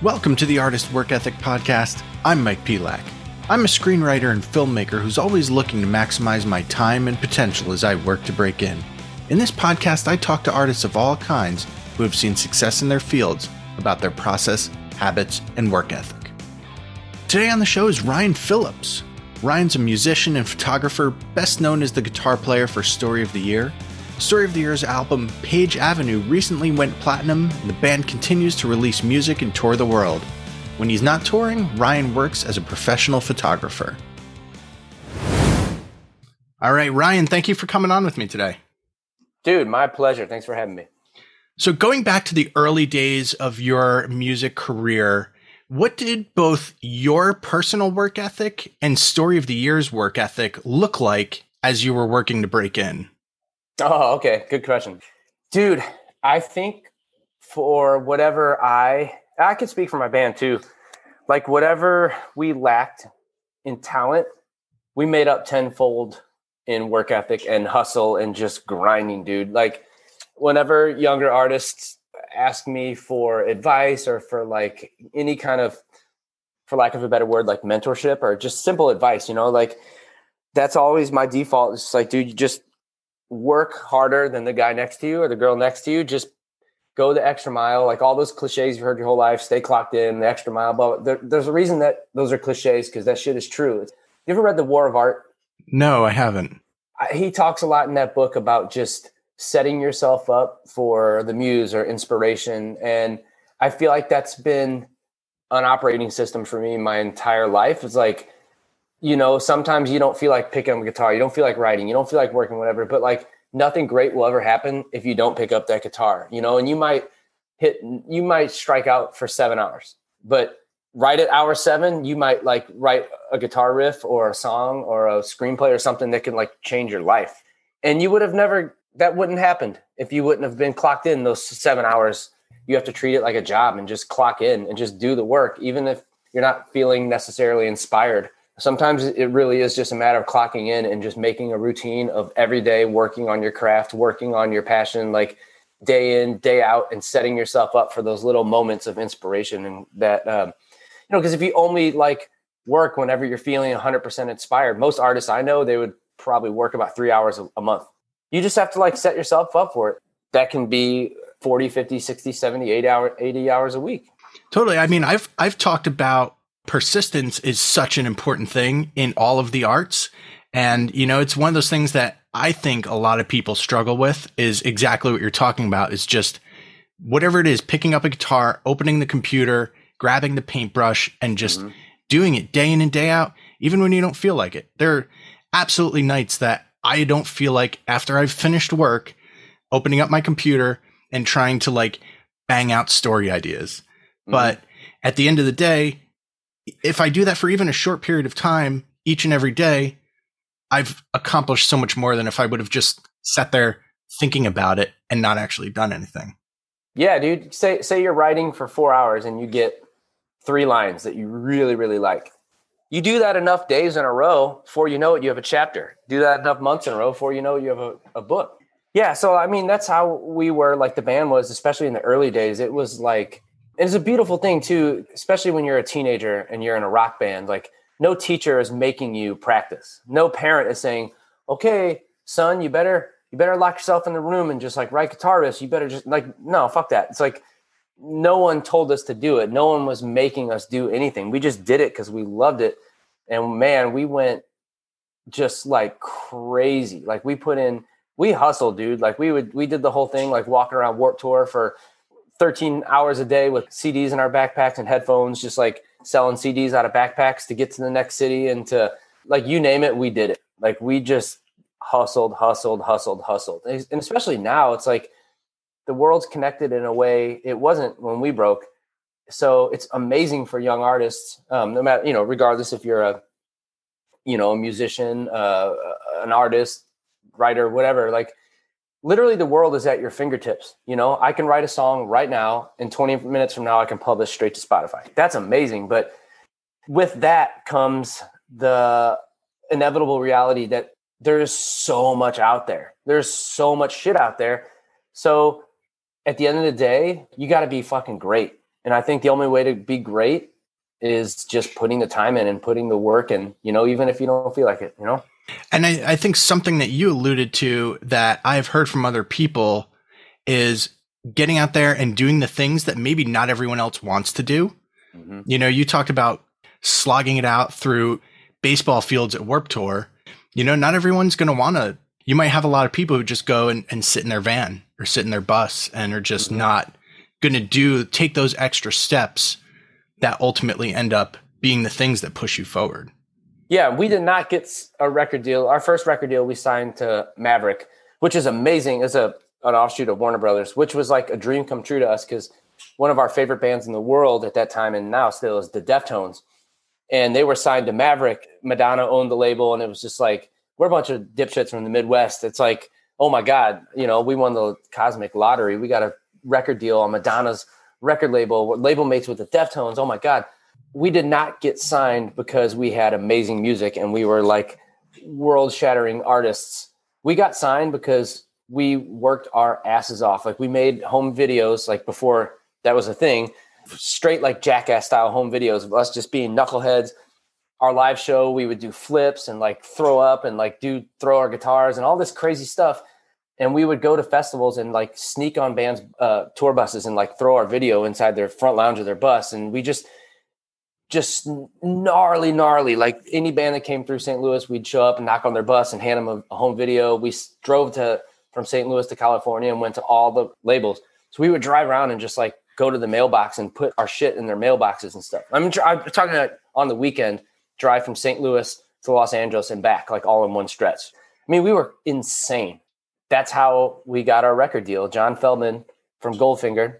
Welcome to the Artist Work Ethic Podcast. I'm Mike Pelak. I'm a screenwriter and filmmaker who's always looking to maximize my time and potential as I work to break in. In this podcast, I talk to artists of all kinds who have seen success in their fields about their process, habits, and work ethic. Today on the show is Ryan Phillips. Ryan's a musician and photographer, best known as the guitar player for Story of the Year Story of the Year's album, Page Avenue, recently went platinum, and the band continues to release music and tour the world. When he's not touring, Ryan works as a professional photographer. All right, Ryan, thank you for coming on with me today. Dude, my pleasure. Thanks for having me. So, going back to the early days of your music career, what did both your personal work ethic and Story of the Year's work ethic look like as you were working to break in? Oh, okay. Good question. Dude, I think for whatever I I can speak for my band too. Like whatever we lacked in talent, we made up tenfold in work ethic and hustle and just grinding, dude. Like whenever younger artists ask me for advice or for like any kind of for lack of a better word, like mentorship or just simple advice, you know, like that's always my default. It's like, dude, you just work harder than the guy next to you or the girl next to you. Just go the extra mile. Like all those cliches you've heard your whole life, stay clocked in, the extra mile. But there, there's a reason that those are cliches because that shit is true. You ever read The War of Art? No, I haven't. I, he talks a lot in that book about just setting yourself up for the muse or inspiration. And I feel like that's been an operating system for me my entire life. It's like, you know, sometimes you don't feel like picking up a guitar, you don't feel like writing, you don't feel like working, whatever. But like nothing great will ever happen if you don't pick up that guitar, you know, and you might hit, you might strike out for seven hours, but right at hour seven, you might like write a guitar riff or a song or a screenplay or something that can like change your life. And you would have never, that wouldn't happened if you wouldn't have been clocked in those seven hours. You have to treat it like a job and just clock in and just do the work, even if you're not feeling necessarily inspired sometimes it really is just a matter of clocking in and just making a routine of every day working on your craft, working on your passion, like day in, day out, and setting yourself up for those little moments of inspiration. And that, um, you know, because if you only like work whenever you're feeling 100% inspired, most artists I know, they would probably work about three hours a, a month. You just have to like set yourself up for it. That can be 40, 50, 60, 70, 80 hour, 80 hours a week. Totally. I mean, I've I've talked about persistence is such an important thing in all of the arts. And, you know, it's one of those things that I think a lot of people struggle with is exactly what you're talking about is just whatever it is, picking up a guitar, opening the computer, grabbing the paintbrush and just mm-hmm. doing it day in and day out, even when you don't feel like it. There are absolutely nights that I don't feel like after I've finished work, opening up my computer and trying to like bang out story ideas. Mm-hmm. But at the end of the day, if I do that for even a short period of time each and every day, I've accomplished so much more than if I would have just sat there thinking about it and not actually done anything. Yeah, dude. Say say you're writing for four hours and you get three lines that you really, really like. You do that enough days in a row before you know it, you have a chapter. Do that enough months in a row before you know it, you have a, a book. Yeah, so I mean that's how we were like the band was, especially in the early days. It was like it's a beautiful thing too, especially when you're a teenager and you're in a rock band. Like no teacher is making you practice. No parent is saying, "Okay, son, you better you better lock yourself in the room and just like write guitar riffs. You better just like no, fuck that." It's like no one told us to do it. No one was making us do anything. We just did it because we loved it. And man, we went just like crazy. Like we put in, we hustled, dude. Like we would, we did the whole thing, like walking around Warped Tour for 13 hours a day with CDs in our backpacks and headphones, just like selling CDs out of backpacks to get to the next city and to like you name it, we did it. Like we just hustled, hustled, hustled, hustled. And especially now, it's like the world's connected in a way it wasn't when we broke. So it's amazing for young artists, um, no matter, you know, regardless if you're a, you know, a musician, uh, an artist, writer, whatever, like literally the world is at your fingertips. You know, I can write a song right now, and 20 minutes from now, I can publish straight to Spotify. That's amazing. But with that comes the inevitable reality that there's so much out there. There's so much shit out there. So at the end of the day, you got to be fucking great. And I think the only way to be great is just putting the time in and putting the work in, you know, even if you don't feel like it, you know? And I, I think something that you alluded to that I've heard from other people is getting out there and doing the things that maybe not everyone else wants to do. Mm-hmm. You know, you talked about slogging it out through baseball fields at Warped Tour. You know, not everyone's going to want to. You might have a lot of people who just go and, and sit in their van or sit in their bus and are just mm-hmm. not going to do, take those extra steps that ultimately end up being the things that push you forward. Yeah, we did not get a record deal. Our first record deal we signed to Maverick, which is amazing. It's a an offshoot of Warner Brothers, which was like a dream come true to us because one of our favorite bands in the world at that time and now still is the Deftones. And they were signed to Maverick. Madonna owned the label, and it was just like we're a bunch of dipshits from the Midwest. It's like, oh my God, you know, we won the cosmic lottery. We got a record deal on Madonna's record label, label mates with the Deftones. Oh my God. We did not get signed because we had amazing music and we were like world shattering artists. We got signed because we worked our asses off. Like we made home videos like before that was a thing, straight like jackass style home videos of us just being knuckleheads. Our live show, we would do flips and like throw up and like do throw our guitars and all this crazy stuff. And we would go to festivals and like sneak on bands' uh, tour buses and like throw our video inside their front lounge of their bus. And we just, just gnarly, gnarly. Like any band that came through St. Louis, we'd show up and knock on their bus and hand them a, a home video. We drove to from St. Louis to California and went to all the labels. So we would drive around and just like go to the mailbox and put our shit in their mailboxes and stuff. I'm, I'm talking on the weekend, drive from St. Louis to Los Angeles and back, like all in one stretch. I mean, we were insane. That's how we got our record deal. John Feldmann from Goldfinger,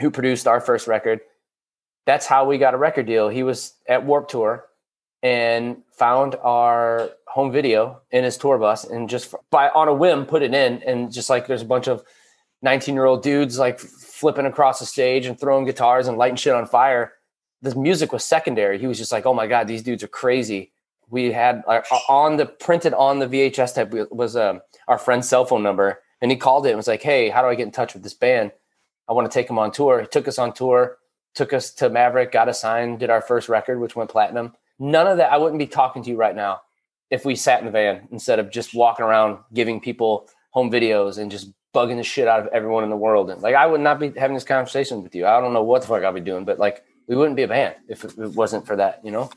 who produced our first record, that's how we got a record deal. He was at Warped Tour and found our home video in his tour bus and just by on a whim put it in and just like there's a bunch of 19 year old dudes like flipping across the stage and throwing guitars and lighting shit on fire the music was secondary he was just like oh my god these dudes are crazy we had uh, on the printed on the vhs tape was um, our friend's cell phone number and he called it and was like hey how do i get in touch with this band i want to take them on tour he took us on tour took us to maverick got us signed did our first record which went platinum None of that. I wouldn't be talking to you right now if we sat in the van instead of just walking around giving people home videos and just bugging the shit out of everyone in the world. And like, I would not be having this conversation with you. I don't know what the fuck I'll be doing, but like, we wouldn't be a band if it wasn't for that, you know?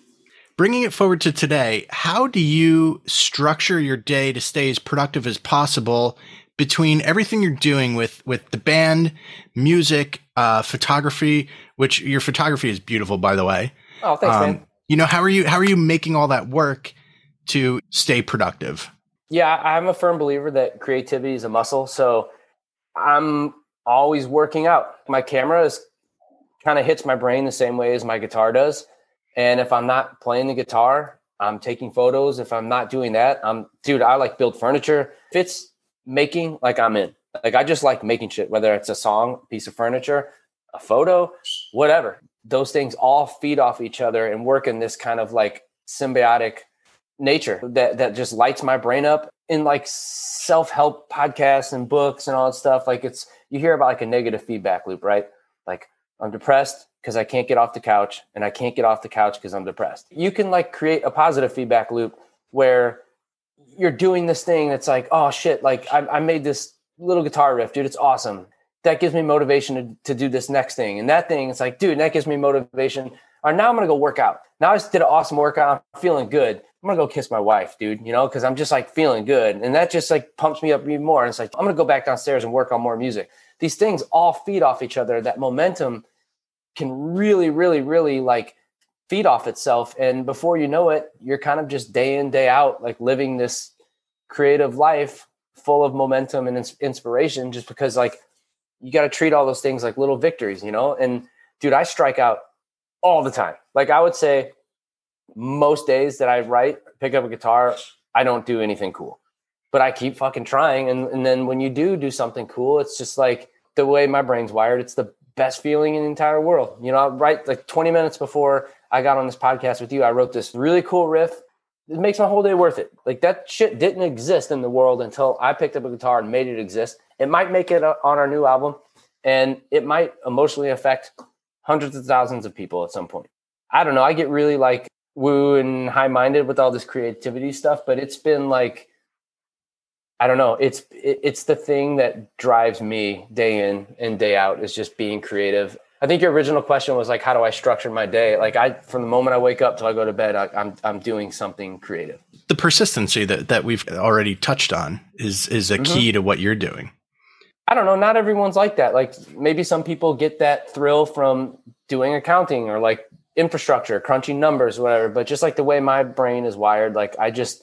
Bringing it forward to today, how do you structure your day to stay as productive as possible between everything you're doing with with the band, music, uh, photography, which your photography is beautiful, by the way. Oh, thanks, um, man you know how are you how are you making all that work to stay productive yeah i'm a firm believer that creativity is a muscle so i'm always working out my camera is kind of hits my brain the same way as my guitar does. And if i'm not playing the guitar i'm taking photos. If i'm not doing that i'm dude i like build furniture. If it's making like i'm in. Like i just like making shit whether it's a song piece of furniture a photo whatever. Those things all feed off each other and work in this kind of like symbiotic nature that that just lights my brain up in like self-help podcasts and books and all that stuff. Like it's you hear about like a negative feedback loop right? Like i'm depressed because i can't get off the couch and i can't get off the couch because i'm depressed you can like create a positive feedback loop where you're doing this thing that's like oh shit like i, I made this little guitar riff dude it's awesome that gives me motivation to, to do this next thing. And that thing, it's like, dude, that gives me motivation. Or now I'm gonna go work out. Now I just did an awesome workout. I'm feeling good. I'm gonna go kiss my wife, dude. You know, because I'm just like feeling good, and that just like pumps me up even more. And it's like I'm gonna go back downstairs and work on more music. These things all feed off each other. That momentum can really, really, really like feed off itself. And before you know it, you're kind of just day in, day out, like living this creative life full of momentum and inspiration. Just because like you got to treat all those things like little victories, you know? And dude, I strike out all the time. Like I would say most days that I write, pick up a guitar, I don't do anything cool. But I keep fucking trying. And, and then when you do do something cool, it's just like the way my brain's wired, it's the best feeling in the entire world. You know, write like 20 minutes before I got on this podcast with you. I wrote this really cool riff. It makes my whole day worth it. Like that shit didn't exist in the world until I picked up a guitar and made it exist. It might make it on our new album and it might emotionally affect hundreds of thousands of people at some point. I don't know. I get really like woo and high minded with all this creativity stuff, but it's been like, I don't know. It's it's the thing that drives me day in and day out is just being creative. I think your original question was like, how do I structure my day? Like I, from the moment I wake up till I go to bed, I, I'm I'm doing something creative. The persistency that that we've already touched on is is a mm-hmm. key to what you're doing. I don't know. Not everyone's like that. Like maybe some people get that thrill from doing accounting or like infrastructure, crunching numbers, whatever. But just like the way my brain is wired, like I just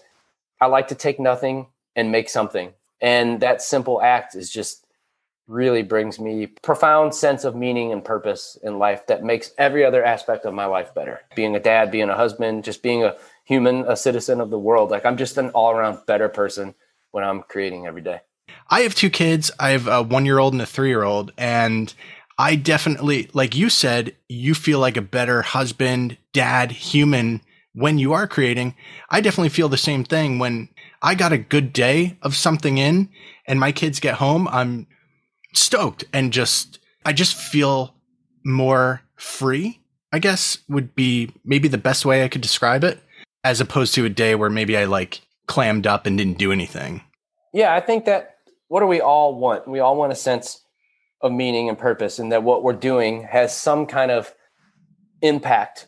I like to take nothing and make something. And that simple act is just really brings me profound sense of meaning and purpose in life that makes every other aspect of my life better. Being a dad, being a husband, just being a human, a citizen of the world. Like I'm just an all-around better person when I'm creating every day. I have two kids. I have a 1-year-old and a 3-year-old and I definitely like you said you feel like a better husband, dad, human when you are creating. I definitely feel the same thing when I got a good day of something in and my kids get home, I'm stoked and just, I just feel more free, I guess would be maybe the best way I could describe it, as opposed to a day where maybe I like clammed up and didn't do anything. Yeah, I think that what do we all want? We all want a sense of meaning and purpose, and that what we're doing has some kind of impact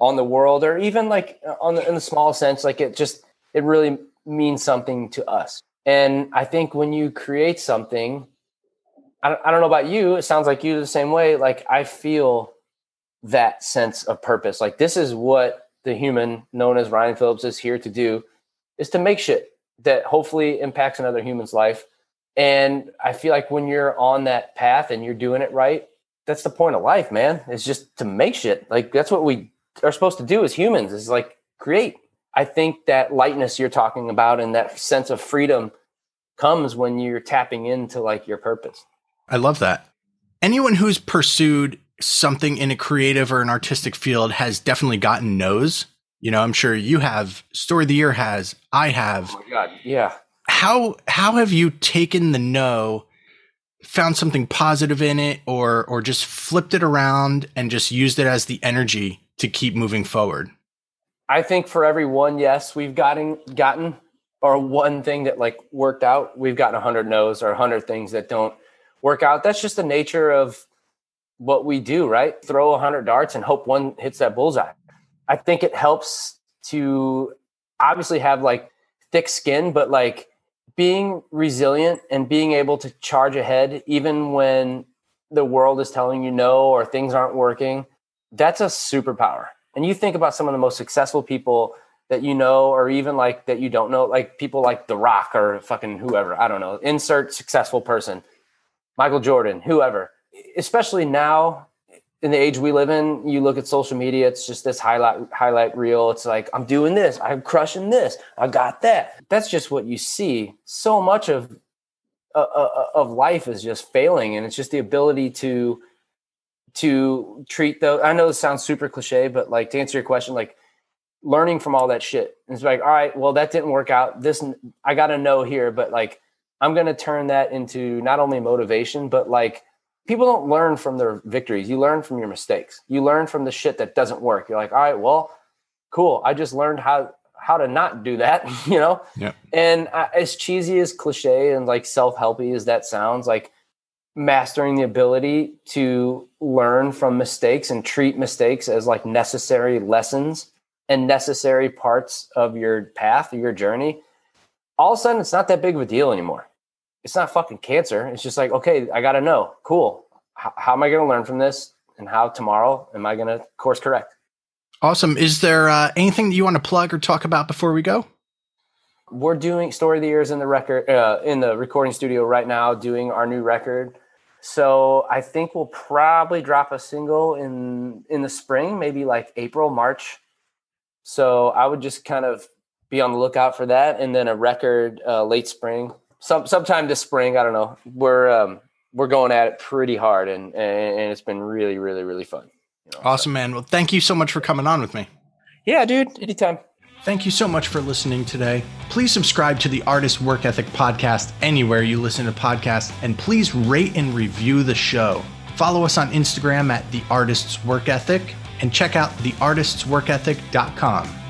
on the world, or even like on the, in the small sense, like it just it really means something to us. And I think when you create something, I don't, I don't know about you, it sounds like you the same way. Like I feel that sense of purpose. Like this is what the human known as Ryan Phillips is here to do is to make shit that hopefully impacts another human's life. And I feel like when you're on that path and you're doing it right, that's the point of life, man. It's just to make shit. Like that's what we are supposed to do as humans is like create I think that lightness you're talking about and that sense of freedom comes when you're tapping into like your purpose. I love that. Anyone who's pursued something in a creative or an artistic field has definitely gotten no's. You know, I'm sure you have. Story of the year has. I have. Oh my god, yeah. How how have you taken the no, found something positive in it, or or just flipped it around and just used it as the energy to keep moving forward? I think for every one yes we've gotten gotten or one thing that like worked out, we've gotten a hundred no's or a hundred things that don't work out. That's just the nature of what we do, right? Throw a hundred darts and hope one hits that bullseye. I think it helps to obviously have like thick skin, but like being resilient and being able to charge ahead even when the world is telling you no or things aren't working. That's a superpower and you think about some of the most successful people that you know or even like that you don't know like people like the rock or fucking whoever i don't know insert successful person michael jordan whoever. Especially now in the age we live in you look at social media it's just this highlight highlight reel. It's like i'm doing this i'm crushing this i got that. That's just what you see. So much of uh, uh of life is just failing and it's just the ability to to treat those. I know this sounds super cliche, but like to answer your question, like learning from all that shit. It's like, all right, well, that didn't work out. This, I got to know here, but like, I'm going to turn that into not only motivation, but like people don't learn from their victories. You learn from your mistakes. You learn from the shit that doesn't work. You're like, all right, well, cool. I just learned how, how to not do that, you know? Yeah. And uh, as cheesy as cliche and like self-helpy as that sounds, like mastering the ability to learn from mistakes and treat mistakes as like necessary lessons and necessary parts of your path your journey all of a sudden it's not that big of a deal anymore. It's not fucking cancer. It's just like okay i gotta know. Cool. How, how am i gonna learn from this? And how tomorrow am i gonna course correct? Awesome. Is there uh, anything that you want to plug or talk about before we go? We're doing story of the years in the record uh, in the recording studio right now doing our new record so I think we'll probably drop a single in in the spring, maybe like April, March. So I would just kind of be on the lookout for that, and then a record uh, late spring, some sometime this spring. I don't know. We're um, we're going at it pretty hard, and and it's been really, really, really fun. You know, Awesome, man. Well, thank you so much for coming on with me. Yeah, dude. Anytime. Thank you so much for listening today. Please subscribe to the Artist Work Ethic podcast anywhere you listen to podcasts, and please rate and review the show. Follow us on Instagram at The Artist's Work Ethic and check out theartistsworkethic.com.